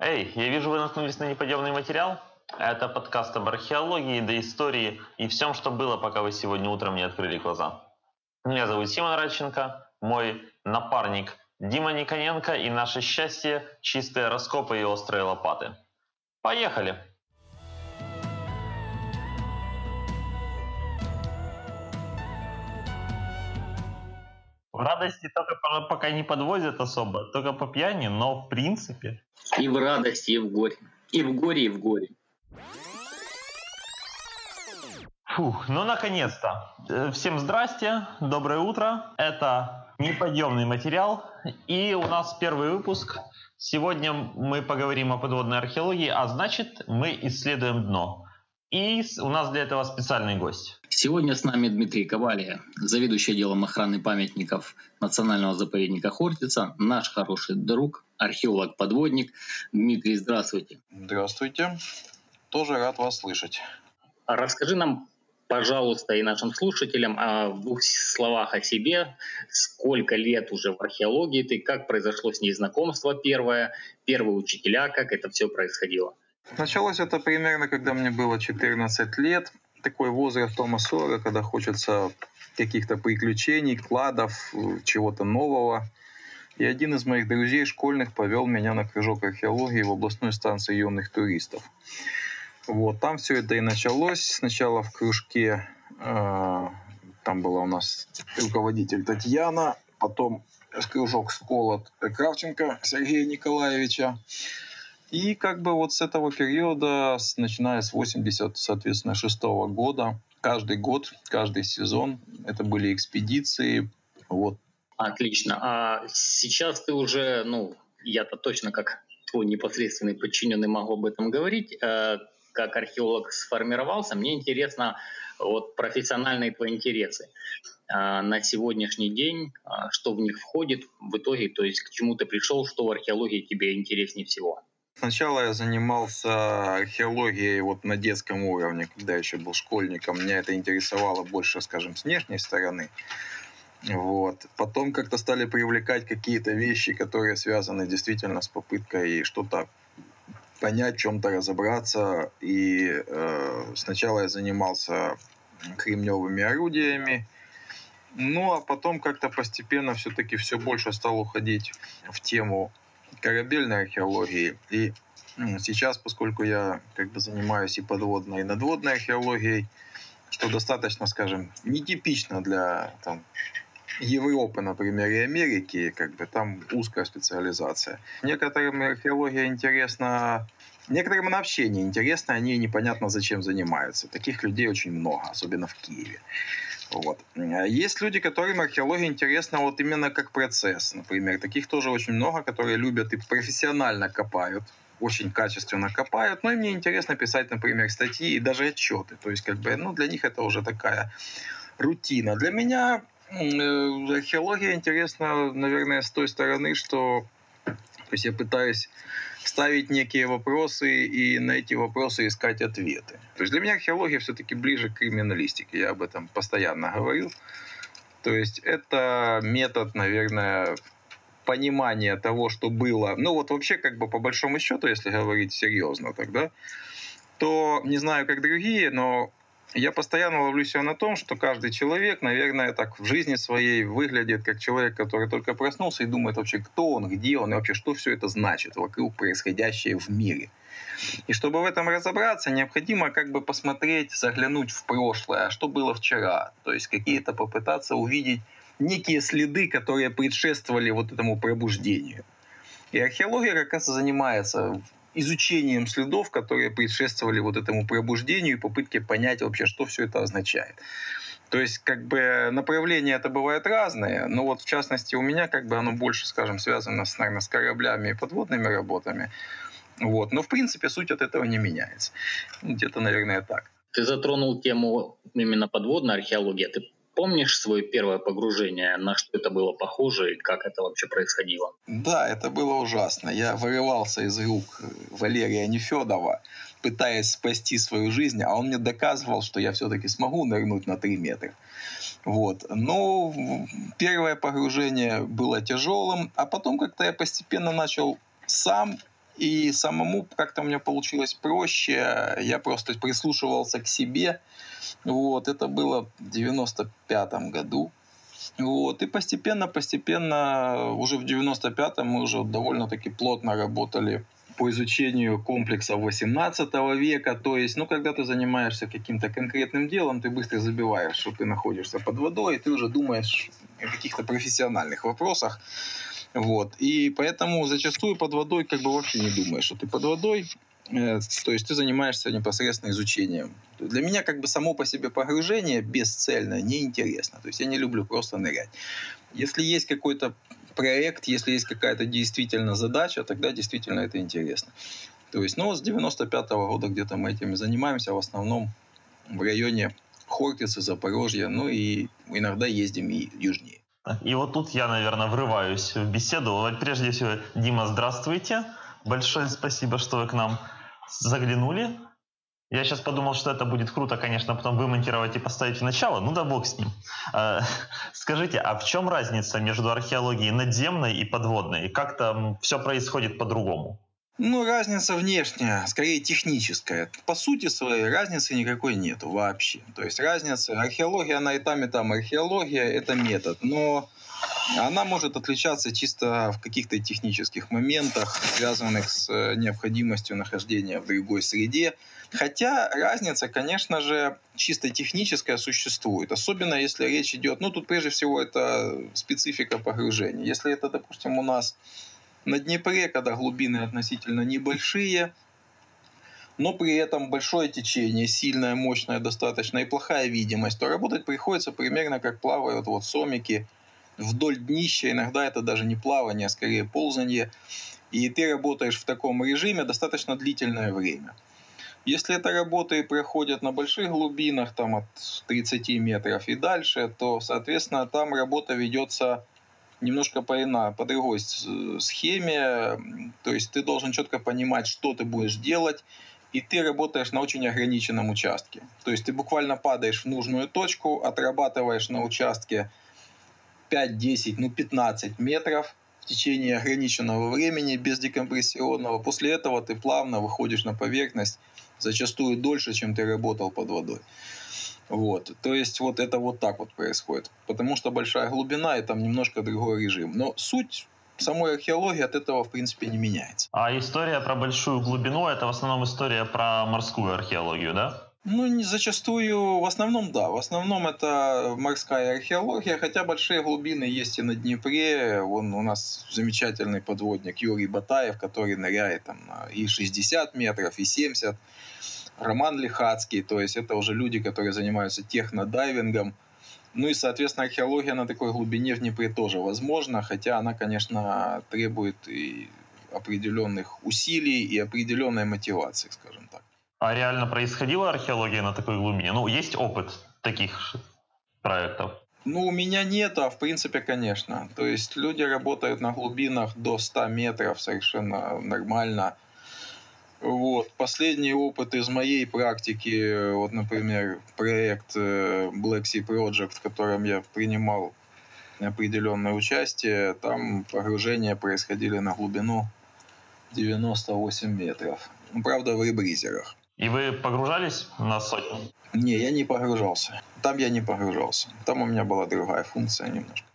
Эй, я вижу, вы наткнулись на неподъемный материал. Это подкаст об археологии, до истории и всем, что было, пока вы сегодня утром не открыли глаза. Меня зовут Симон Радченко, мой напарник Дима Никоненко и наше счастье – чистые раскопы и острые лопаты. Поехали! В радости только пока не подвозят особо, только по пьяни, но в принципе. И в радости, и в горе. И в горе, и в горе. Фух, ну наконец-то. Э, всем здрасте, доброе утро. Это неподъемный материал. И у нас первый выпуск. Сегодня мы поговорим о подводной археологии, а значит мы исследуем дно. И у нас для этого специальный гость. Сегодня с нами Дмитрий Ковалия, заведующий отделом охраны памятников Национального заповедника Хортица, наш хороший друг, археолог-подводник. Дмитрий, здравствуйте. Здравствуйте. Тоже рад вас слышать. Расскажи нам, пожалуйста, и нашим слушателям о двух словах о себе. Сколько лет уже в археологии ты, как произошло с ней знакомство первое, первые учителя, как это все происходило? Началось это примерно, когда мне было 14 лет. Такой возраст Тома Сора, когда хочется каких-то приключений, кладов, чего-то нового. И один из моих друзей школьных повел меня на кружок археологии в областную станцию юных туристов. Вот, там все это и началось. Сначала в кружке, э, там была у нас руководитель Татьяна, потом кружок Сколот Кравченко Сергея Николаевича. И как бы вот с этого периода, с, начиная с 80, соответственно, шестого года, каждый год, каждый сезон, это были экспедиции. Вот. Отлично. А сейчас ты уже, ну, я-то точно как твой непосредственный подчиненный могу об этом говорить, э, как археолог сформировался. Мне интересно вот профессиональные твои интересы э, на сегодняшний день, э, что в них входит в итоге, то есть к чему ты пришел, что в археологии тебе интереснее всего. Сначала я занимался археологией вот на детском уровне, когда еще был школьником. Меня это интересовало больше, скажем, с внешней стороны. Вот. Потом как-то стали привлекать какие-то вещи, которые связаны действительно с попыткой что-то понять, чем-то разобраться. И э, сначала я занимался кремневыми орудиями, ну а потом как-то постепенно все-таки все больше стал уходить в тему корабельной археологии. И сейчас, поскольку я как бы занимаюсь и подводной, и надводной археологией, что достаточно, скажем, нетипично для там, Европы, например, и Америки, как бы там узкая специализация. Некоторым археология интересна, некоторым она вообще не интересна, они непонятно зачем занимаются. Таких людей очень много, особенно в Киеве. Вот. Есть люди, которым археология интересна вот именно как процесс. Например, таких тоже очень много, которые любят и профессионально копают, очень качественно копают. Но им не интересно писать, например, статьи и даже отчеты. То есть, как бы, ну, для них это уже такая рутина. Для меня э, археология интересна, наверное, с той стороны, что то есть я пытаюсь ставить некие вопросы и на эти вопросы искать ответы. То есть для меня археология все-таки ближе к криминалистике, я об этом постоянно говорил. То есть это метод, наверное, понимания того, что было. Ну вот вообще как бы по большому счету, если говорить серьезно тогда, то не знаю как другие, но я постоянно ловлю себя на том, что каждый человек, наверное, так в жизни своей выглядит как человек, который только проснулся и думает вообще, кто он, где он и вообще, что все это значит вокруг происходящее в мире. И чтобы в этом разобраться, необходимо как бы посмотреть, заглянуть в прошлое, а что было вчера. То есть какие-то попытаться увидеть некие следы, которые предшествовали вот этому пробуждению. И археология как раз занимается изучением следов, которые предшествовали вот этому пробуждению и попытке понять вообще, что все это означает. То есть, как бы, направления это бывают разные, но вот, в частности, у меня, как бы, оно больше, скажем, связано, с, наверное, с кораблями и подводными работами. Вот. Но, в принципе, суть от этого не меняется. Где-то, наверное, так. Ты затронул тему именно подводной археологии. Ты Помнишь свое первое погружение, на что это было похоже и как это вообще происходило? Да, это было ужасно. Я вырывался из рук Валерия Нефедова, пытаясь спасти свою жизнь, а он мне доказывал, что я все-таки смогу нырнуть на 3 метра. Вот. Но первое погружение было тяжелым, а потом как-то я постепенно начал сам И самому как-то у меня получилось проще. Я просто прислушивался к себе. Вот, это было в 95 году. Вот, и постепенно, постепенно, уже в 95-м мы уже довольно-таки плотно работали по изучению комплексов 18 века. То есть, ну, когда ты занимаешься каким-то конкретным делом, ты быстро забиваешь, что ты находишься под водой, и ты уже думаешь о каких-то профессиональных вопросах. Вот. И поэтому зачастую под водой как бы вообще не думаешь, что ты под водой, э, то есть ты занимаешься непосредственно изучением. Для меня как бы само по себе погружение бесцельно, неинтересно. То есть я не люблю просто нырять. Если есть какой-то проект, если есть какая-то действительно задача, тогда действительно это интересно. То есть, ну, с 95 -го года где-то мы этим занимаемся, в основном в районе Хортицы, Запорожья, ну и иногда ездим и южнее. И вот тут я, наверное, врываюсь в беседу. Прежде всего, Дима, здравствуйте. Большое спасибо, что вы к нам заглянули. Я сейчас подумал, что это будет круто, конечно, потом вымонтировать и поставить в начало. Ну да бог с ним. А, скажите, а в чем разница между археологией надземной и подводной? Как там все происходит по-другому? Ну, разница внешняя, скорее техническая. По сути своей разницы никакой нет вообще. То есть разница, археология, она и там, и там. Археология – это метод, но она может отличаться чисто в каких-то технических моментах, связанных с э, необходимостью нахождения в другой среде. Хотя разница, конечно же, чисто техническая существует. Особенно если речь идет, ну тут прежде всего это специфика погружения. Если это, допустим, у нас на Днепре, когда глубины относительно небольшие, но при этом большое течение, сильное, мощное достаточно и плохая видимость, то работать приходится примерно как плавают вот сомики вдоль днища. Иногда это даже не плавание, а скорее ползание. И ты работаешь в таком режиме достаточно длительное время. Если эта работа и проходит на больших глубинах, там от 30 метров и дальше, то, соответственно, там работа ведется немножко по, ина, по другой схеме. То есть ты должен четко понимать, что ты будешь делать, и ты работаешь на очень ограниченном участке. То есть ты буквально падаешь в нужную точку, отрабатываешь на участке 5, 10, ну 15 метров в течение ограниченного времени без декомпрессионного. После этого ты плавно выходишь на поверхность, зачастую дольше, чем ты работал под водой. Вот. То есть вот это вот так вот происходит. Потому что большая глубина и там немножко другой режим. Но суть самой археологии от этого, в принципе, не меняется. А история про большую глубину – это в основном история про морскую археологию, да? Ну, не зачастую, в основном, да. В основном это морская археология, хотя большие глубины есть и на Днепре. Вон у нас замечательный подводник Юрий Батаев, который ныряет там и 60 метров, и 70 Роман Лихацкий, то есть это уже люди, которые занимаются технодайвингом. Ну и, соответственно, археология на такой глубине в Днепре тоже возможна, хотя она, конечно, требует и определенных усилий и определенной мотивации, скажем так. А реально происходила археология на такой глубине? Ну, есть опыт таких проектов? Ну, у меня нет, а в принципе, конечно. То есть люди работают на глубинах до 100 метров совершенно нормально. Вот. Последний опыт из моей практики, вот, например, проект э, Black Sea Project, в котором я принимал определенное участие, там погружения происходили на глубину 98 метров. Ну, правда, в ребризерах. И вы погружались на сотню? Не, я не погружался. Там я не погружался. Там у меня была другая функция немножко.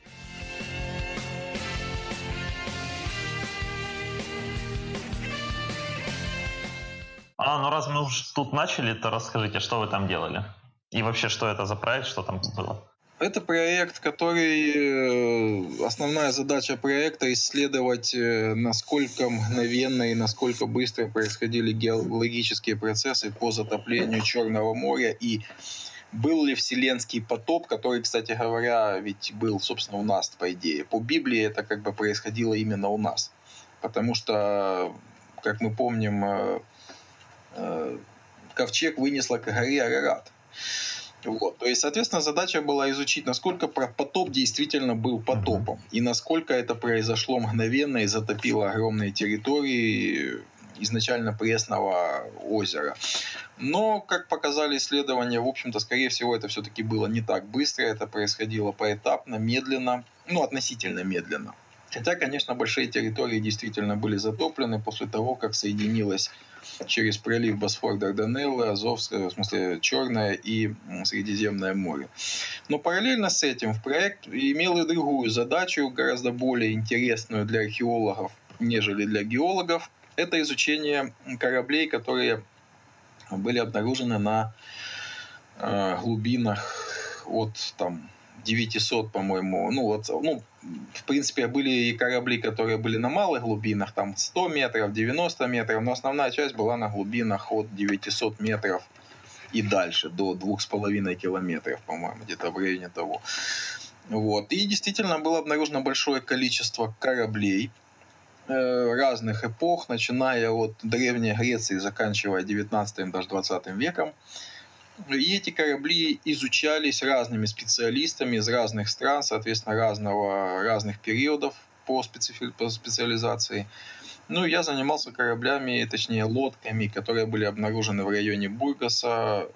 А, ну раз мы уж тут начали, то расскажите, что вы там делали? И вообще, что это за проект, что там было? Это проект, который... Э, основная задача проекта исследовать, э, насколько мгновенно и насколько быстро происходили геологические процессы по затоплению Черного моря и был ли вселенский потоп, который, кстати говоря, ведь был, собственно, у нас, по идее. По Библии это как бы происходило именно у нас. Потому что, как мы помним, э, ковчег вынесла к горе Арарат. Вот. То есть, соответственно, задача была изучить, насколько потоп действительно был потопом, и насколько это произошло мгновенно и затопило огромные территории изначально пресного озера. Но, как показали исследования, в общем-то, скорее всего, это все-таки было не так быстро, это происходило поэтапно, медленно, ну, относительно медленно. Хотя, конечно, большие территории действительно были затоплены после того, как соединилась через пролив Босфор Дарданеллы, Азовское, в смысле Черное и Средиземное море. Но параллельно с этим в проект имел и другую задачу, гораздо более интересную для археологов, нежели для геологов. Это изучение кораблей, которые были обнаружены на э, глубинах от там 900, по-моему, ну вот, ну, в принципе, были и корабли, которые были на малых глубинах, там 100 метров, 90 метров, но основная часть была на глубинах от 900 метров и дальше, до 2,5 километров, по-моему, где-то в районе того. Вот. И действительно было обнаружено большое количество кораблей э, разных эпох, начиная от Древней Греции, заканчивая 19 даже 20 веком. И эти корабли изучались разными специалистами из разных стран, соответственно, разного, разных периодов по, специфи, по специализации. Ну, я занимался кораблями, точнее, лодками, которые были обнаружены в районе Бургаса.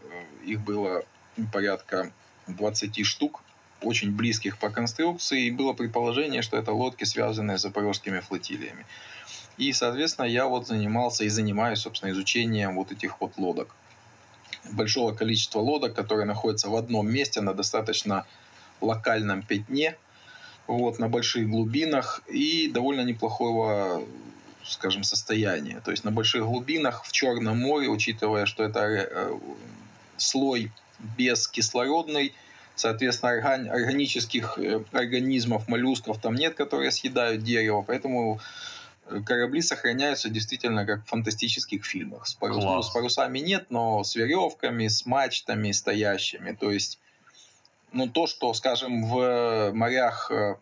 Их было порядка 20 штук, очень близких по конструкции. И было предположение, что это лодки, связанные с запорожскими флотилиями. И, соответственно, я вот занимался и занимаюсь, собственно, изучением вот этих вот лодок большого количества лодок, которые находятся в одном месте на достаточно локальном пятне, вот, на больших глубинах и довольно неплохого скажем, состояния. То есть на больших глубинах в Черном море, учитывая, что это э, слой бескислородный, соответственно, органических э, организмов, моллюсков там нет, которые съедают дерево, поэтому корабли сохраняются действительно как в фантастических фильмах. С, парус, ну, с парусами нет, но с веревками, с мачтами стоящими. То есть, ну, то, что, скажем, в морях э,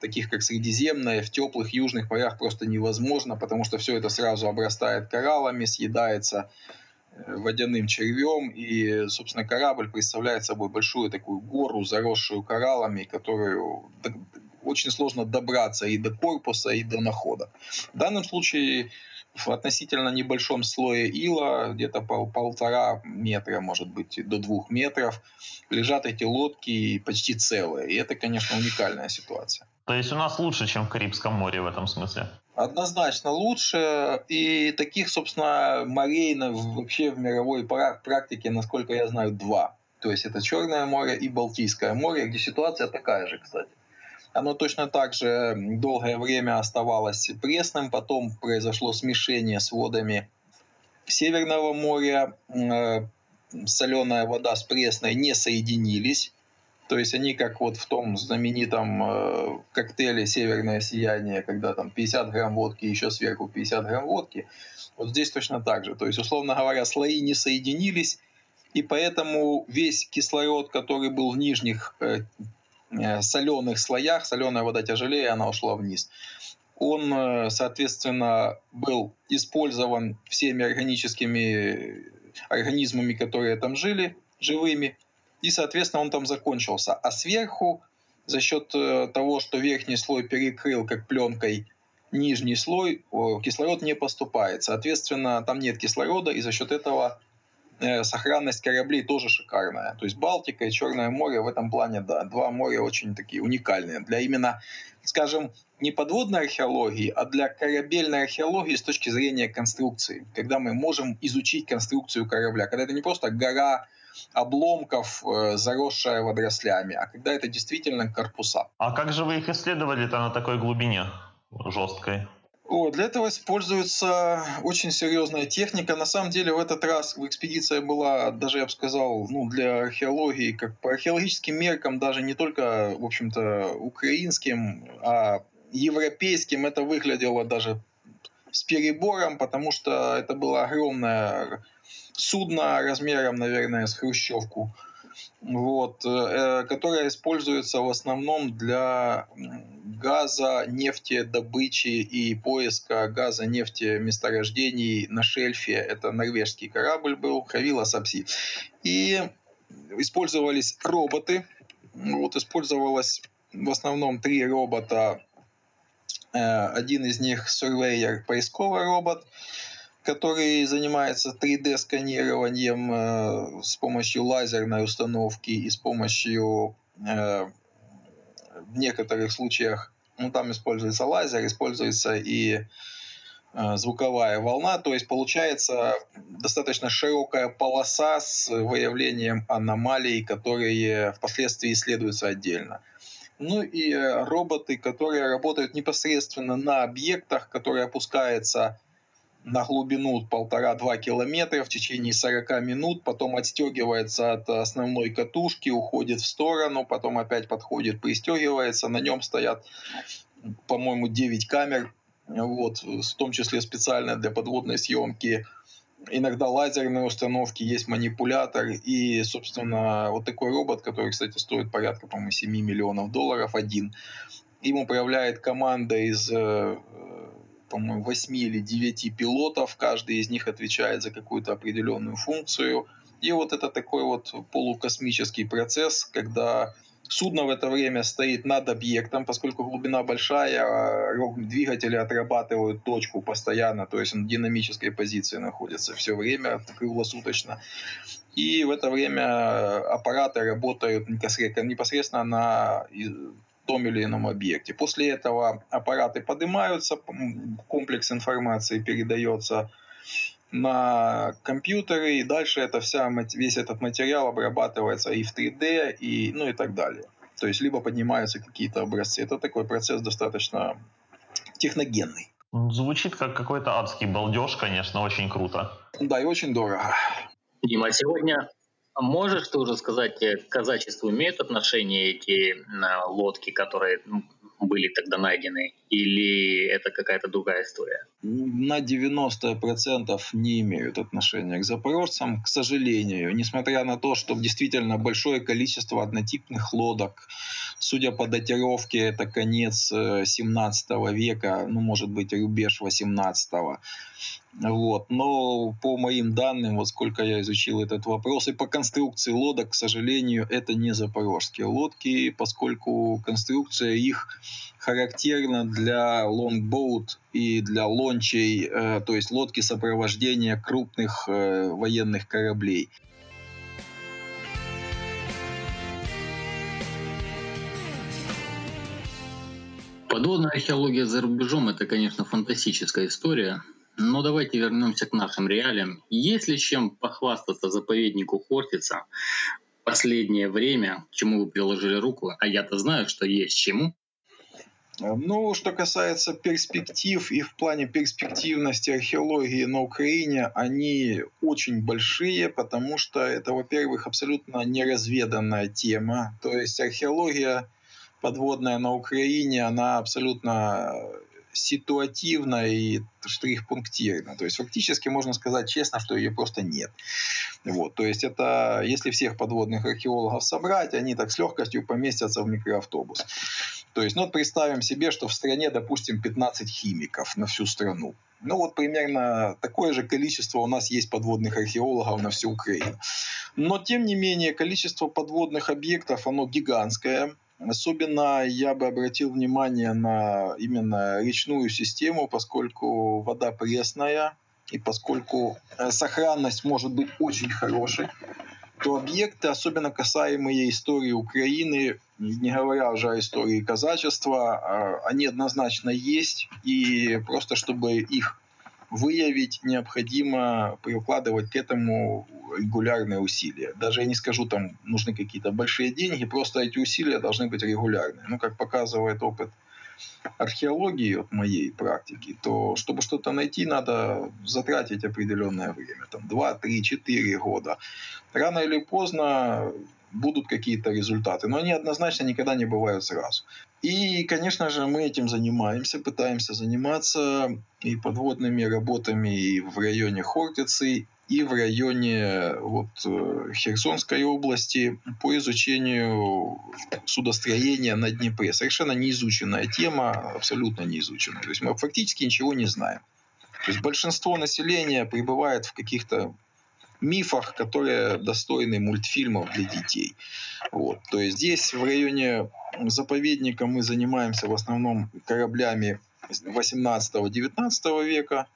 таких как Средиземное, в теплых южных морях просто невозможно, потому что все это сразу обрастает кораллами, съедается водяным червем, и, собственно, корабль представляет собой большую такую гору, заросшую кораллами, которую очень сложно добраться и до корпуса, и до находа. В данном случае в относительно небольшом слое ила, где-то пол, полтора метра, может быть, до двух метров, лежат эти лодки почти целые. И это, конечно, уникальная ситуация. То есть у нас лучше, чем в Карибском море в этом смысле? Однозначно лучше. И таких, собственно, морей вообще в мировой практике, насколько я знаю, два. То есть это Черное море и Балтийское море, где ситуация такая же, кстати. Оно точно так же долгое время оставалось пресным, потом произошло смешение с водами Северного моря, э, соленая вода с пресной не соединились. То есть они как вот в том знаменитом э, коктейле «Северное сияние», когда там 50 грамм водки, еще сверху 50 грамм водки. Вот здесь точно так же. То есть, условно говоря, слои не соединились, и поэтому весь кислород, который был в нижних э, Э, соленых слоях, соленая вода тяжелее, она ушла вниз. Он, э, соответственно, был использован всеми органическими организмами, которые там жили, живыми, и, соответственно, он там закончился. А сверху, за счет э, того, что верхний слой перекрыл как пленкой нижний слой, кислород не поступает. Соответственно, там нет кислорода, и за счет этого Э, сохранность кораблей тоже шикарная. То есть Балтика и Черное море в этом плане, да, два моря очень такие уникальные. Для именно, скажем, не подводной археологии, а для корабельной археологии с точки зрения конструкции. Когда мы можем изучить конструкцию корабля. Когда это не просто гора обломков, э, заросшая водорослями, а когда это действительно корпуса. А как же вы их исследовали-то на такой глубине жесткой? О, для этого используется очень серьезная техника. На самом деле в этот раз экспедиция была, даже я бы сказал, ну, для археологии, как по археологическим меркам, даже не только, в общем-то, украинским, а европейским, это выглядело даже с перебором, потому что это было огромное судно размером, наверное, с хрущевку вот, э, которая используется в основном для газа, нефтедобычи и поиска газа, нефти месторождений на шельфе. Это норвежский корабль был, Хавила Сапси. И использовались роботы. Вот использовалось в основном три робота. Э, один из них surveyor, поисковый робот – который занимается 3D-сканированием э, с помощью лазерной установки и с помощью э, в некоторых случаях ну, там используется лазер, используется и звуковая волна, то есть получается достаточно широкая полоса с выявлением аномалий, которые впоследствии исследуются отдельно. Ну и э, роботы, которые работают непосредственно на объектах, которые опускаются на глубину полтора-два километра в течение 40 минут, потом отстегивается от основной катушки, уходит в сторону, потом опять подходит, пристегивается. На нем стоят, по-моему, 9 камер, вот, в том числе специально для подводной съемки. Иногда лазерные установки, есть манипулятор и, собственно, вот такой робот, который, кстати, стоит порядка, по-моему, 7 миллионов долларов один. Им управляет команда из э, по-моему, 8 или 9 пилотов, каждый из них отвечает за какую-то определенную функцию. И вот это такой вот полукосмический процесс, когда судно в это время стоит над объектом, поскольку глубина большая, двигатели отрабатывают точку постоянно, то есть он в динамической позиции находится все время, круглосуточно. И в это время аппараты работают непосредственно на том или ином объекте. После этого аппараты поднимаются, комплекс информации передается на компьютеры, и дальше это вся, весь этот материал обрабатывается и в 3D, и, ну и так далее. То есть либо поднимаются какие-то образцы. Это такой процесс достаточно техногенный. Звучит как какой-то адский балдеж, конечно, очень круто. Да, и очень дорого. Дима, сегодня а можешь ты уже сказать, э, к казачеству имеют отношение эти лодки, которые были тогда найдены, или это какая-то другая история? На 90% не имеют отношения к запорожцам, к сожалению. Несмотря на то, что действительно большое количество однотипных лодок, судя по датировке, это конец 17 э, века, ну, может быть, рубеж 18 -го. Вот. Но по моим данным, вот сколько я изучил этот вопрос, и по конструкции лодок, к сожалению, это не запорожские лодки, поскольку конструкция их характерна для лонгбоут и для лончей, э, то есть лодки сопровождения крупных э, военных кораблей. Подводная археология за рубежом – это, конечно, фантастическая история. Но давайте вернемся к нашим реалиям. Есть ли чем похвастаться заповеднику Хортица последнее время, к чему вы приложили руку, а я-то знаю, что есть чему? Ну, что касается перспектив и в плане перспективности археологии на Украине, они очень большие, потому что это, во-первых, абсолютно неразведанная тема. То есть археология подводная на Украине, она абсолютно ситуативно и штрих-пунктирно. То есть фактически можно сказать честно, что ее просто нет. Вот. То есть это, если всех подводных археологов собрать, они так с легкостью поместятся в микроавтобус. То есть, ну вот представим себе, что в стране, допустим, 15 химиков на всю страну. Ну вот примерно такое же количество у нас есть подводных археологов на всю Украину. Но тем не менее количество подводных объектов, оно гигантское. Особенно я бы обратил внимание на именно речную систему, поскольку вода пресная и поскольку э, сохранность может быть очень хорошей, то объекты, особенно касаемые истории Украины, не говоря уже о истории казачества, а, они однозначно есть. И просто чтобы их выявить, необходимо прикладывать к этому регулярные усилия. Даже я не скажу, там нужны какие-то большие деньги, просто эти усилия должны быть регулярные. Ну, как показывает опыт археологии от моей практики, то чтобы что-то найти, надо затратить определенное время, там 2, 3, 4 года. Рано или поздно будут какие-то результаты, но они однозначно никогда не бывают сразу. И, конечно же, мы этим занимаемся, пытаемся заниматься и подводными работами и в районе Хортицы, и в районе вот, э, Херсонской области по изучению судостроения на Днепре. Совершенно неизученная тема, абсолютно неизученная. То есть мы фактически ничего не знаем. То есть большинство населения пребывает в каких-то мифах, которые достойны мультфильмов для детей. Вот. То есть здесь в районе заповедника мы занимаемся в основном кораблями 18-19 века.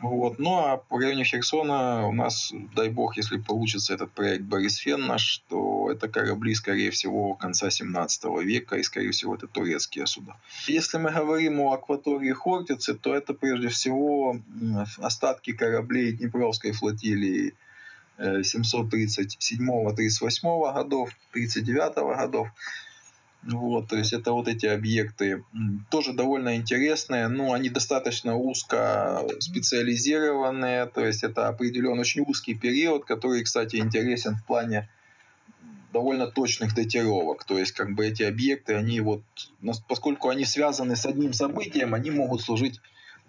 Вот. Ну а в районе Херсона у нас, дай бог, если получится этот проект Борисфен наш, то это корабли, скорее всего, конца 17 века, и, скорее всего, это турецкие суда. Если мы говорим о акватории Хортицы, то это прежде всего остатки кораблей Днепровской флотилии 737-38 э, годов, 39 годов. Вот, то есть это вот эти объекты тоже довольно интересные, но они достаточно узко специализированные, то есть это определен очень узкий период, который, кстати, интересен в плане довольно точных датировок. То есть как бы эти объекты, они вот, поскольку они связаны с одним событием, они могут служить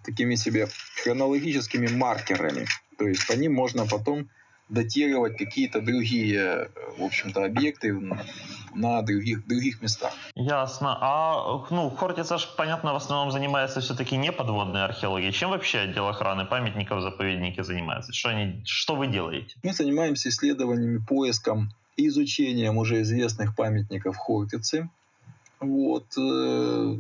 такими себе хронологическими маркерами. То есть по ним можно потом датировать какие-то другие, в общем-то, объекты на других, других местах. Ясно. А ну, Хортица ж, понятно, в основном занимается все-таки не подводной археологией. Чем вообще отдел охраны памятников заповедники занимается? Что, они, что вы делаете? Мы занимаемся исследованиями, поиском и изучением уже известных памятников Хортицы. Вот, э,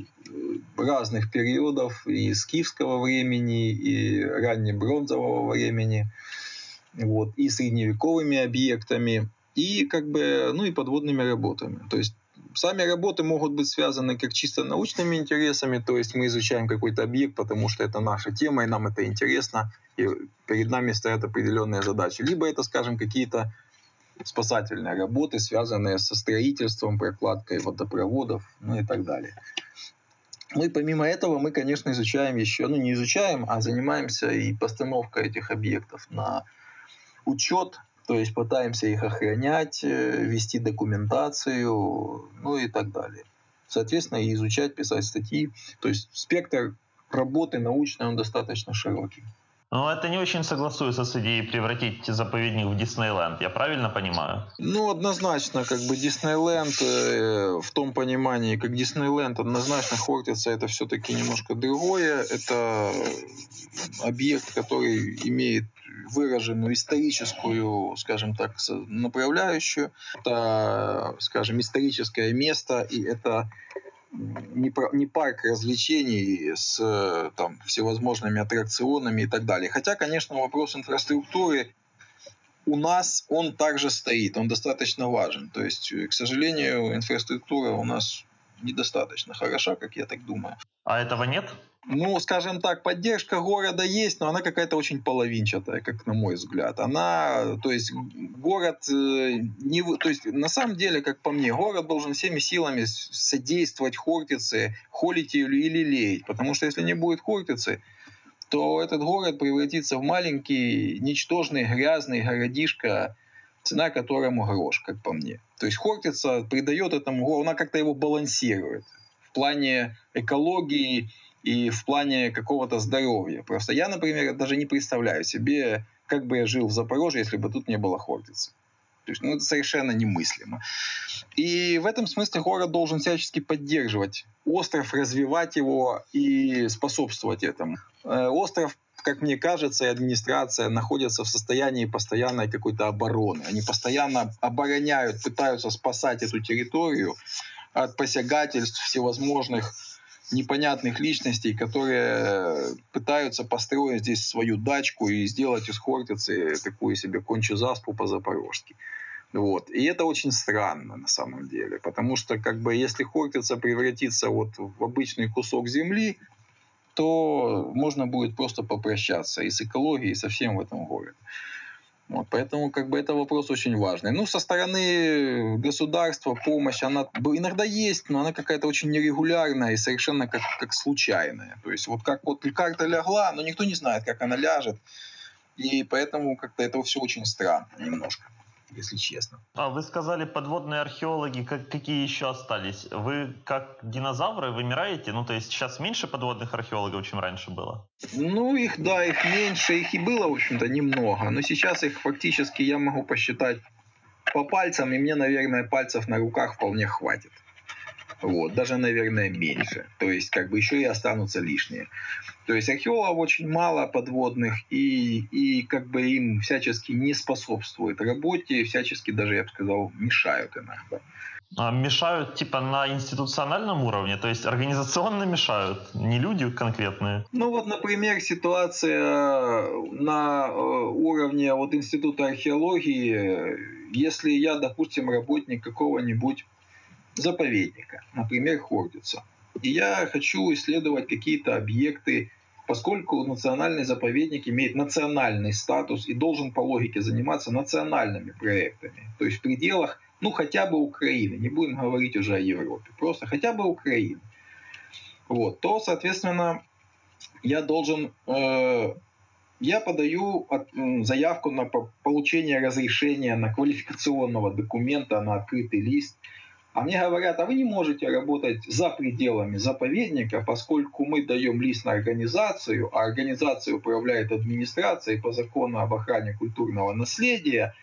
разных периодов и скифского времени, и раннебронзового времени вот, и средневековыми объектами, и как бы, ну и подводными работами. То есть сами работы могут быть связаны как чисто научными интересами, то есть мы изучаем какой-то объект, потому что это наша тема, и нам это интересно, и перед нами стоят определенные задачи. Либо это, скажем, какие-то спасательные работы, связанные со строительством, прокладкой водопроводов, ну и так далее. Ну и помимо этого мы, конечно, изучаем еще, ну не изучаем, а занимаемся и постановкой этих объектов на учет, то есть пытаемся их охранять, э, вести документацию, ну и так далее. Соответственно, и изучать, писать статьи. То есть спектр работы научной, он достаточно широкий. Но это не очень согласуется с идеей превратить заповедник в Диснейленд, я правильно понимаю? Ну, однозначно, как бы Диснейленд э, в том понимании, как Диснейленд, однозначно Хортица это все-таки немножко другое. Это объект, который имеет выраженную историческую, скажем так, направляющую. Это, скажем, историческое место, и это не, парк развлечений с там, всевозможными аттракционами и так далее. Хотя, конечно, вопрос инфраструктуры у нас он также стоит, он достаточно важен. То есть, к сожалению, инфраструктура у нас недостаточно хороша, как я так думаю. А этого нет? Ну, скажем так, поддержка города есть, но она какая-то очень половинчатая, как на мой взгляд. Она, то есть город э, не, то есть на самом деле, как по мне, город должен всеми силами содействовать Хортице, холить ее или лелеять, потому что если не будет Хортицы, то этот город превратится в маленький, ничтожный, грязный городишко, цена которому грош, как по мне. То есть Хортица придает этому городу, она как-то его балансирует в плане экологии, и в плане какого-то здоровья. Просто я, например, даже не представляю себе, как бы я жил в Запорожье, если бы тут не было Хортицы. То есть, ну, это совершенно немыслимо. И в этом смысле город должен всячески поддерживать остров, развивать его и способствовать этому. Э, остров, как мне кажется, и администрация находятся в состоянии постоянной какой-то обороны. Они постоянно обороняют, пытаются спасать эту территорию от посягательств всевозможных непонятных личностей, которые пытаются построить здесь свою дачку и сделать из Хортицы такую себе кончу заспу по-запорожски. Вот. И это очень странно на самом деле, потому что как бы если Хортица превратится вот в обычный кусок земли, то можно будет просто попрощаться и с экологией, и со всем в этом городе. Вот, поэтому как бы это вопрос очень важный. Ну, со стороны государства помощь, она иногда есть, но она какая-то очень нерегулярная и совершенно как, как случайная. То есть вот как вот карта лягла, но никто не знает, как она ляжет. И поэтому как-то это все очень странно немножко если честно. А вы сказали, подводные археологи, как, какие еще остались? Вы как динозавры вымираете? Ну, то есть сейчас меньше подводных археологов, чем раньше было? Ну, их, да, их меньше, их и было, в общем-то, немного. Но сейчас их фактически я могу посчитать по пальцам, и мне, наверное, пальцев на руках вполне хватит. Вот, даже, наверное, меньше. То есть, как бы еще и останутся лишние. То есть археологов очень мало подводных, и, и как бы им всячески не способствуют работе, всячески даже, я бы сказал, мешают иногда. А мешают типа на институциональном уровне, то есть организационно мешают, не люди конкретные. Ну вот, например, ситуация на э, уровне вот Института археологии, если я, допустим, работник какого-нибудь заповедника, например, Хортица, и я хочу исследовать какие-то объекты, поскольку национальный заповедник имеет национальный статус и должен по логике заниматься национальными проектами, то есть в пределах ну хотя бы Украины, не будем говорить уже о Европе, просто хотя бы Украины, вот, то, соответственно, я должен, э, я подаю от, заявку на получение разрешения на квалификационного документа на открытый лист, а мне говорят, а вы не можете работать за пределами заповедника, поскольку мы даем лист на организацию, а организация управляет администрацией по закону об охране культурного наследия,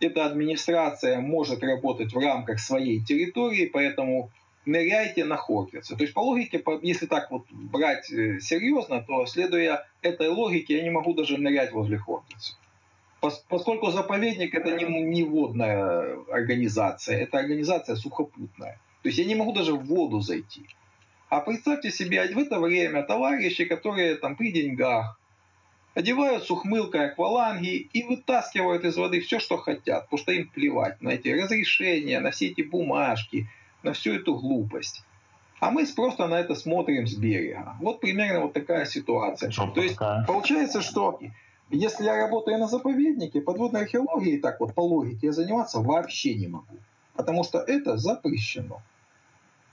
эта администрация может работать в рамках своей территории, поэтому ныряйте на Хокерса. То есть по логике, если так вот брать э, серьезно, то следуя этой логике, я не могу даже нырять возле Хокерса. Поскольку заповедник это не, не водная организация, это организация сухопутная. То есть я не могу даже в воду зайти. А представьте себе, в это время товарищи, которые там при деньгах, одевают с ухмылкой акваланги и вытаскивают из воды все, что хотят, потому что им плевать на эти разрешения, на все эти бумажки, на всю эту глупость. А мы просто на это смотрим с берега. Вот примерно вот такая ситуация. Жопа То есть такая. получается, что если я работаю на заповеднике, подводной археологией, так вот по логике я заниматься вообще не могу. Потому что это запрещено.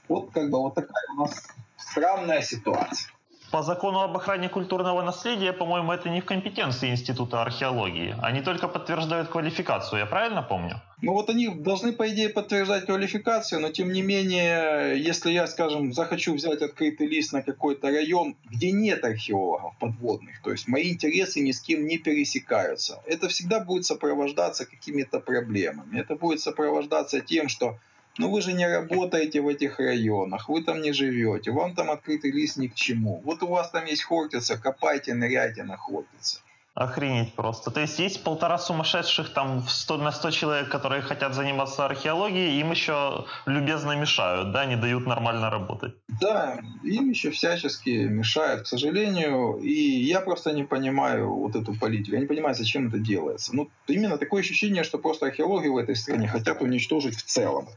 Вот как бы вот такая у нас странная ситуация. По закону об охране культурного наследия, по-моему, это не в компетенции Института археологии. Они только подтверждают квалификацию, я правильно помню? Ну вот они должны, по идее, подтверждать квалификацию, но тем не менее, если я, скажем, захочу взять открытый лист на какой-то район, где нет археологов подводных, то есть мои интересы ни с кем не пересекаются, это всегда будет сопровождаться какими-то проблемами. Это будет сопровождаться тем, что ну вы же не работаете в этих районах, вы там не живете, вам там открытый лист ни к чему. Вот у вас там есть Хортица, копайте, ныряйте на Хортице. Охренеть просто. То есть есть полтора сумасшедших там в 100, на 100 человек, которые хотят заниматься археологией, им еще любезно мешают, да, не дают нормально работать. Да, им еще всячески мешают, к сожалению. И я просто не понимаю вот эту политику. Я не понимаю, зачем это делается. Ну, именно такое ощущение, что просто археологию в этой стране хотят уничтожить в целом.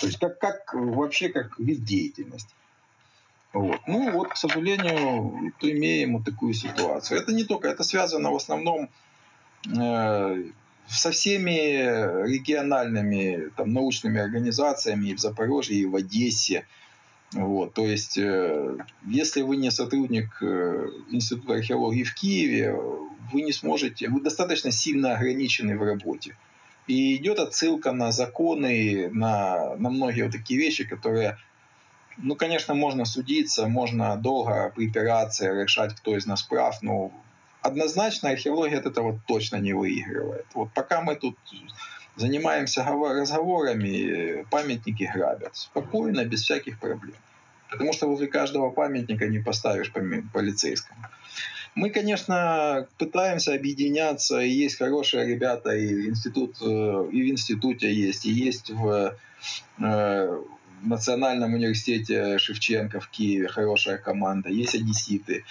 То есть как, как вообще как вид деятельности. Вот. Ну вот, к сожалению, имеем вот такую ситуацию. Это не только, это связано в основном э, со всеми региональными там, научными организациями и в Запорожье, и в Одессе. Вот, то есть, э, если вы не сотрудник э, Института археологии в Киеве, вы не сможете, вы достаточно сильно ограничены в работе. И идет отсылка на законы, на, на многие вот такие вещи, которые, ну, конечно, можно судиться, можно долго припираться, решать, кто из нас прав, но однозначно археология от этого точно не выигрывает. Вот пока мы тут занимаемся разговорами, памятники грабят. Спокойно, без всяких проблем. Потому что возле каждого памятника не поставишь полицейскому. Мы, конечно, пытаемся объединяться, и есть хорошие ребята, и, институт, э, и в институте есть, и есть в э, Национальном университете Шевченко в Киеве хорошая команда, есть одесситы,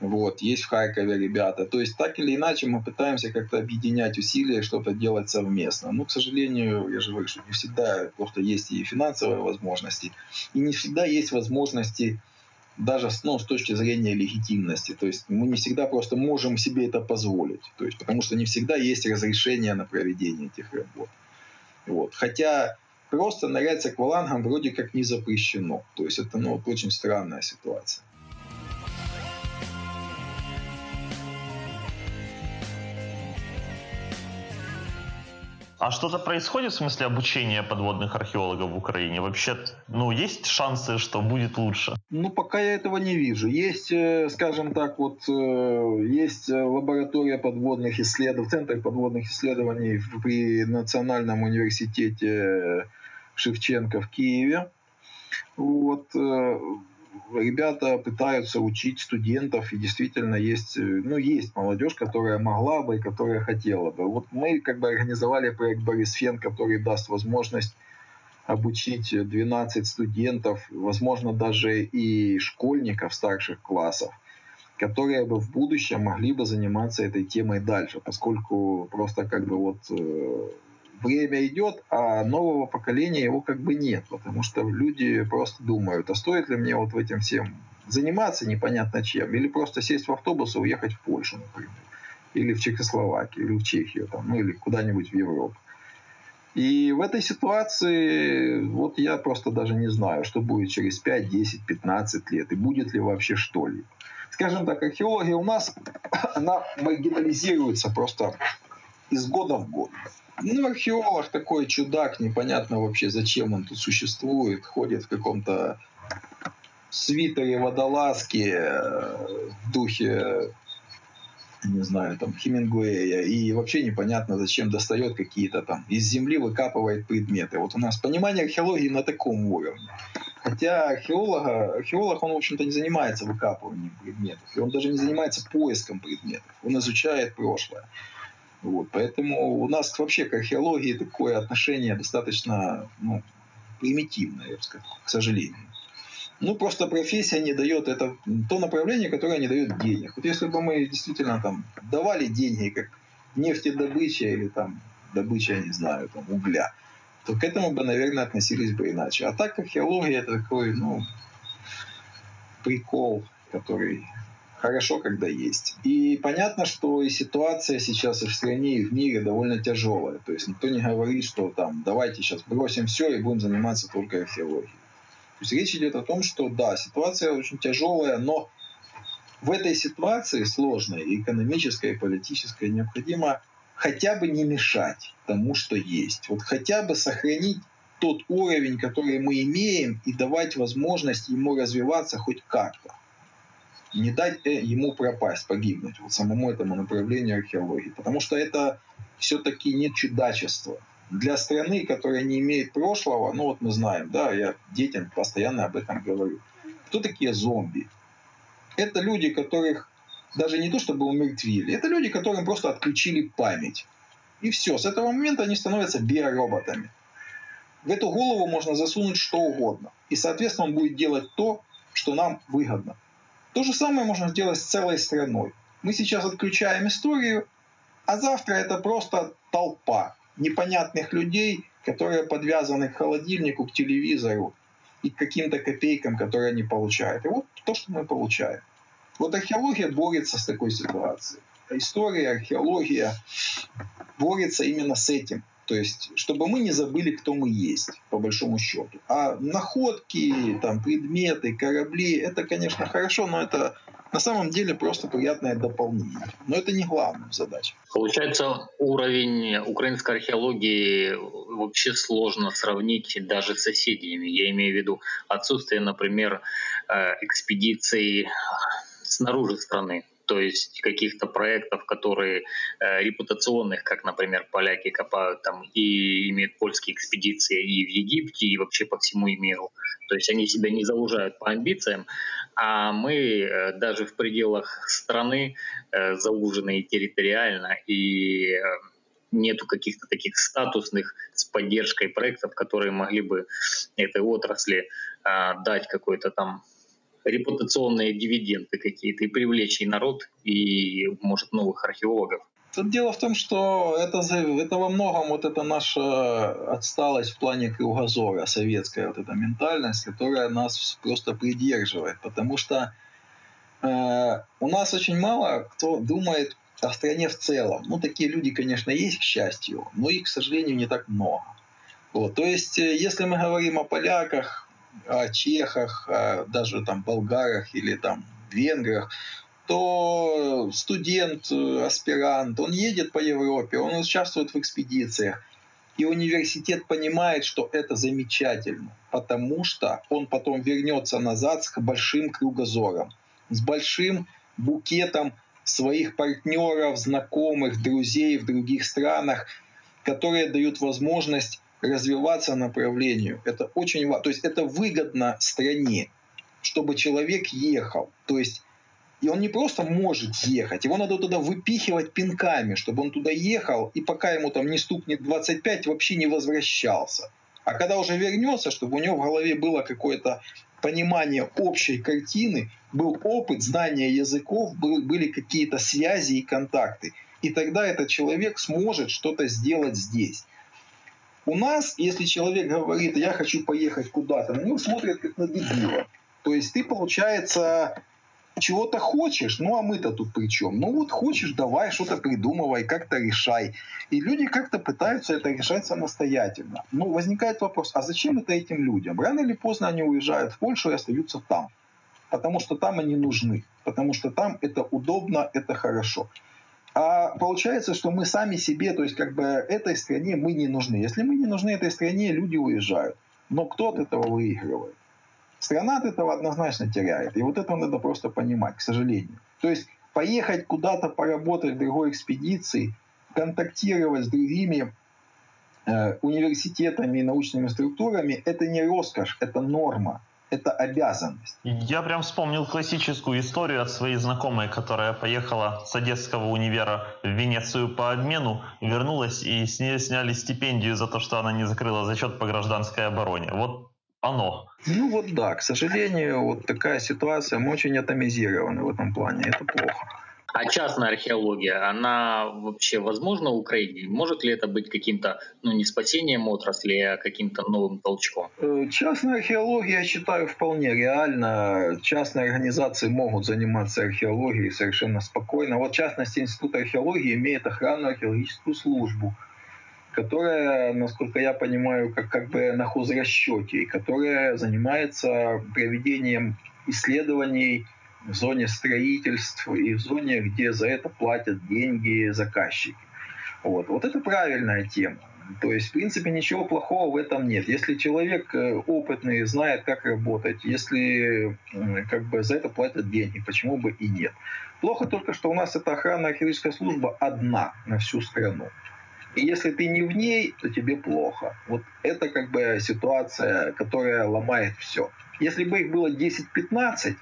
вот, есть в Харькове ребята. То есть так или иначе мы пытаемся как-то объединять усилия, что-то делать совместно. Но, к сожалению, я же говорю, что не всегда просто есть и финансовые возможности, и не всегда есть возможности даже ну, с точки зрения легитимности. То есть мы не всегда просто можем себе это позволить. То есть, потому что не всегда есть разрешение на проведение этих работ. Вот. Хотя просто нырять с аквалангом вроде как не запрещено. То есть это ну, очень странная ситуация. А что-то происходит в смысле обучения подводных археологов в Украине? Вообще, ну, есть шансы, что будет лучше? Ну, пока я этого не вижу. Есть, э, скажем так, вот, э, есть лаборатория подводных исследований, Центр подводных исследований при Национальном университете Шевченко в Киеве. Вот, э, ребята пытаются учить студентов, и действительно есть, э, ну, есть молодежь, которая могла бы и которая хотела бы. Вот мы как бы организовали проект Борис Фен, который даст возможность обучить 12 студентов, возможно, даже и школьников старших классов, которые бы в будущем могли бы заниматься этой темой дальше, поскольку просто как бы вот э, время идет, а нового поколения его как бы нет, потому что люди просто думают, а стоит ли мне вот в этим всем заниматься непонятно чем, или просто сесть в автобус и уехать в Польшу, например, или в Чехословакию, или в Чехию, там, ну или куда-нибудь в Европу. И в этой ситуации вот я просто даже не знаю, что будет через 5, 10, 15 лет, и будет ли вообще что-либо. Скажем так, археология у нас, она маргинализируется просто из года в год. Ну, археолог такой чудак, непонятно вообще, зачем он тут существует, ходит в каком-то свитере водолазке э, в духе не знаю, там, Хемингуэя, и вообще непонятно, зачем достает какие-то там, из земли выкапывает предметы. Вот у нас понимание археологии на таком уровне. Хотя археолога, археолог, он, в общем-то, не занимается выкапыванием предметов, и он даже не занимается поиском предметов, он изучает прошлое. Вот, поэтому у нас вообще к археологии такое отношение достаточно ну, примитивное, я бы сказал, к сожалению. Ну, просто профессия не дает, это то направление, которое не дает денег. Вот если бы мы действительно там давали деньги, как нефтедобыча или там добыча, я не знаю, там угля, то к этому бы, наверное, относились бы иначе. А так археология это такой, ну, прикол, который хорошо, когда есть. И понятно, что и ситуация сейчас и в стране, и в мире довольно тяжелая. То есть никто не говорит, что там давайте сейчас бросим все и будем заниматься только археологией. То есть речь идет о том, что да, ситуация очень тяжелая, но в этой ситуации сложной, и экономической, и политической, необходимо хотя бы не мешать тому, что есть. Вот хотя бы сохранить тот уровень, который мы имеем, и давать возможность ему развиваться хоть как-то. Не дать э, ему пропасть, погибнуть, вот самому этому направлению археологии. Потому что это все-таки не чудачество для страны, которая не имеет прошлого, ну вот мы знаем, да, я детям постоянно об этом говорю. Кто такие зомби? Это люди, которых даже не то чтобы умертвили, это люди, которым просто отключили память. И все, с этого момента они становятся биороботами. В эту голову можно засунуть что угодно. И, соответственно, он будет делать то, что нам выгодно. То же самое можно сделать с целой страной. Мы сейчас отключаем историю, а завтра это просто толпа непонятных людей, которые подвязаны к холодильнику, к телевизору и к каким-то копейкам, которые они получают. И вот то, что мы получаем. Вот археология борется с такой ситуацией. История, археология борется именно с этим. То есть, чтобы мы не забыли, кто мы есть, по большому счету. А находки, там, предметы, корабли, это, конечно, хорошо, но это на самом деле просто приятное дополнение. Но это не главная задача. Получается, уровень украинской археологии вообще сложно сравнить даже с соседями. Я имею в виду отсутствие, например, э, экспедиций снаружи страны то есть каких-то проектов, которые э, репутационных, как, например, поляки копают там и имеют польские экспедиции и в Египте, и вообще по всему миру. То есть они себя не заужают по амбициям, а мы э, даже в пределах страны э, заужены территориально, и э, нету каких-то таких статусных с поддержкой проектов, которые могли бы этой отрасли э, дать какой-то там репутационные дивиденды какие-то и привлечь и народ, и, может, новых археологов. Тут дело в том, что это, это во многом вот эта наша отсталость в плане кругозора, советская вот эта ментальность, которая нас просто придерживает. Потому что э, у нас очень мало кто думает о стране в целом. Ну, такие люди, конечно, есть, к счастью, но их, к сожалению, не так много. Вот. То есть, э, если мы говорим о поляках, о чехах, даже там болгарах или там венграх, то студент, аспирант, он едет по Европе, он участвует в экспедициях. И университет понимает, что это замечательно, потому что он потом вернется назад с большим кругозором, с большим букетом своих партнеров, знакомых, друзей в других странах, которые дают возможность развиваться направлению. Это очень важно. То есть это выгодно стране, чтобы человек ехал. То есть и он не просто может ехать, его надо туда выпихивать пинками, чтобы он туда ехал, и пока ему там не стукнет 25, вообще не возвращался. А когда уже вернется, чтобы у него в голове было какое-то понимание общей картины, был опыт, знание языков, был, были какие-то связи и контакты. И тогда этот человек сможет что-то сделать здесь. У нас, если человек говорит, я хочу поехать куда-то, на него смотрят как на дебила. То есть ты, получается, чего-то хочешь, ну а мы-то тут при чем? Ну вот хочешь, давай что-то придумывай, как-то решай. И люди как-то пытаются это решать самостоятельно. Ну, возникает вопрос, а зачем это этим людям? Рано или поздно они уезжают в Польшу и остаются там. Потому что там они нужны. Потому что там это удобно, это хорошо. А получается, что мы сами себе, то есть как бы этой стране мы не нужны. Если мы не нужны этой стране, люди уезжают. Но кто от этого выигрывает? Страна от этого однозначно теряет. И вот это надо просто понимать, к сожалению. То есть поехать куда-то поработать в другой экспедиции, контактировать с другими э, университетами и научными структурами, это не роскошь, это норма это обязанность. Я прям вспомнил классическую историю от своей знакомой, которая поехала с Одесского универа в Венецию по обмену, вернулась и с нее сняли стипендию за то, что она не закрыла зачет по гражданской обороне. Вот оно. Ну вот да, к сожалению, вот такая ситуация, мы очень атомизированы в этом плане, это плохо. А частная археология, она вообще возможна в Украине? Может ли это быть каким-то, ну не спасением отрасли, а каким-то новым толчком? Э, частная археология, я считаю, вполне реально. Частные организации могут заниматься археологией совершенно спокойно. Вот в частности Институт археологии имеет охранную археологическую службу, которая, насколько я понимаю, как, как бы на хозрасчете, и которая занимается проведением исследований в зоне строительств и в зоне, где за это платят деньги заказчики. Вот, вот это правильная тема. То есть, в принципе, ничего плохого в этом нет. Если человек э, опытный, знает, как работать, если как бы за это платят деньги, почему бы и нет. Плохо только, что у нас эта охранная археологическая служба одна на всю страну. И если ты не в ней, то тебе плохо. Вот это как бы ситуация, которая ломает все. Если бы их было 10-15,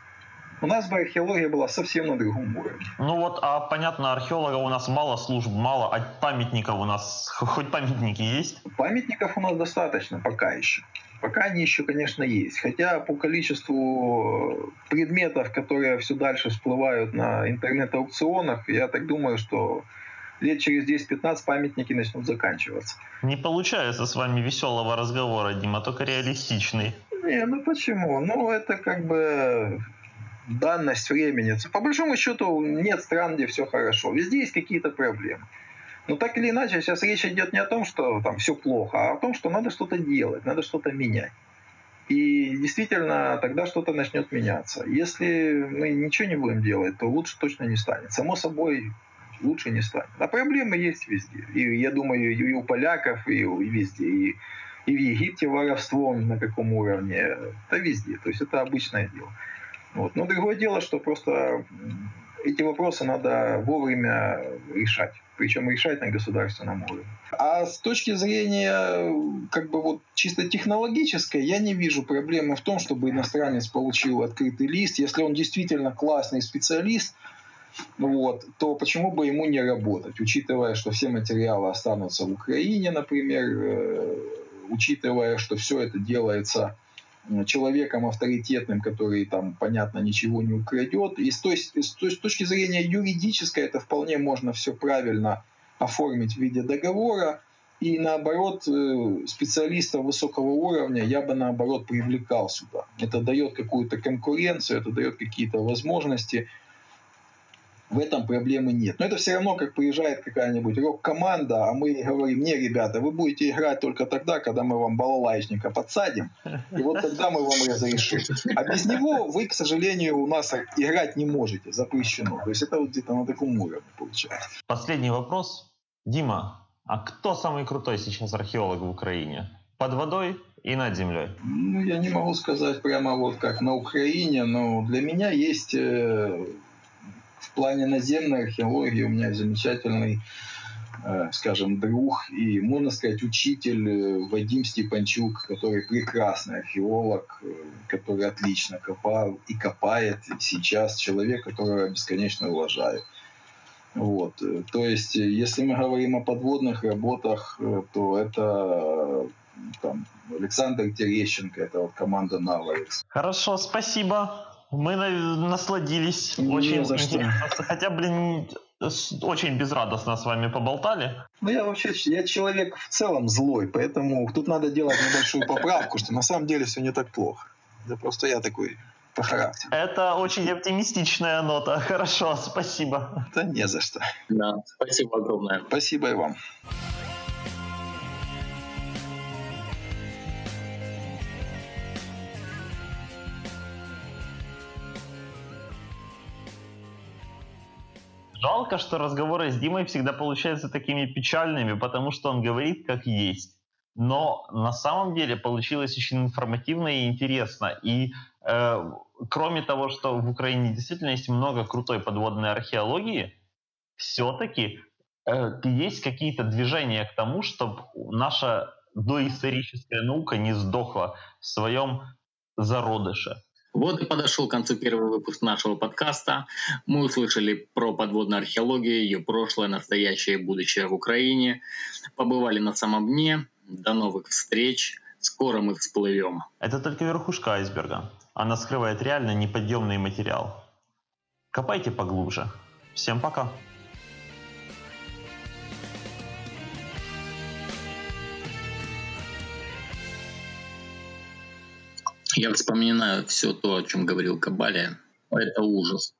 у нас бы археология была совсем на другом уровне. Ну вот, а понятно, археологов у нас мало служб, мало, а памятников у нас, хоть памятники есть? Памятников у нас достаточно пока еще. Пока они еще, конечно, есть. Хотя по количеству предметов, которые все дальше всплывают на интернет-аукционах, я так думаю, что лет через 10-15 памятники начнут заканчиваться. Не получается с вами веселого разговора, Дима, только реалистичный. Не, ну почему? Ну это как бы данность времени. По большому счету нет стран, где все хорошо. Везде есть какие-то проблемы. Но так или иначе, сейчас речь идет не о том, что там все плохо, а о том, что надо что-то делать, надо что-то менять. И действительно, тогда что-то начнет меняться. Если мы ничего не будем делать, то лучше точно не станет. Само собой, лучше не станет. А проблемы есть везде. И я думаю, и у поляков, и, и везде. И, и в Египте воровство на каком уровне. Да везде. То есть это обычное дело. Вот. Но другое дело, что просто эти вопросы надо вовремя решать. Причем решать на государственном уровне. А с точки зрения как бы вот чисто технологической, я не вижу проблемы в том, чтобы иностранец получил открытый лист. Если он действительно классный специалист, вот, то почему бы ему не работать, учитывая, что все материалы останутся в Украине, например, э, учитывая, что все это делается человеком авторитетным, который там, понятно, ничего не украдет. И с той, с той с точки зрения юридической это вполне можно все правильно оформить в виде договора. И наоборот, э, специалистов высокого уровня я бы наоборот привлекал сюда. Это дает какую-то конкуренцию, это дает какие-то возможности в этом проблемы нет. Но это все равно, как приезжает какая-нибудь рок-команда, а мы говорим, не, ребята, вы будете играть только тогда, когда мы вам балалайчника подсадим, и вот тогда мы вам разрешим. А без него вы, к сожалению, у нас играть не можете, запрещено. То есть это вот где-то на таком уровне получается. Последний вопрос. Дима, а кто самый крутой сейчас археолог в Украине? Под водой и над землей? Ну, я не могу сказать прямо вот как на Украине, но для меня есть э, плане наземной археологии у меня замечательный э, скажем, друг и, можно сказать, учитель э, Вадим Степанчук, который прекрасный археолог, э, который отлично копал и копает сейчас, человек, которого бесконечно уважаю. Вот. То есть, если мы говорим о подводных работах, то это там Александр Терещенко, это вот команда Наварикс. Хорошо, спасибо. Мы насладились. Не очень за что. Хотя, блин, очень безрадостно с вами поболтали. Ну, я вообще, я человек в целом злой, поэтому тут надо делать небольшую поправку, что на самом деле все не так плохо. Да просто я такой по характеру. Это очень оптимистичная нота. Хорошо, спасибо. Да не за что. Да, спасибо огромное. Спасибо и вам. Жалко, что разговоры с Димой всегда получаются такими печальными, потому что он говорит как есть. Но на самом деле получилось очень информативно и интересно. И э, кроме того, что в Украине действительно есть много крутой подводной археологии, все-таки э, есть какие-то движения к тому, чтобы наша доисторическая наука не сдохла в своем зародыше. Вот и подошел к концу первый выпуск нашего подкаста. Мы услышали про подводную археологию, ее прошлое, настоящее и будущее в Украине. Побывали на самом дне. До новых встреч. Скоро мы всплывем. Это только верхушка айсберга. Она скрывает реально неподъемный материал. Копайте поглубже. Всем пока. Я вспоминаю все то, о чем говорил Кабали. Это ужас.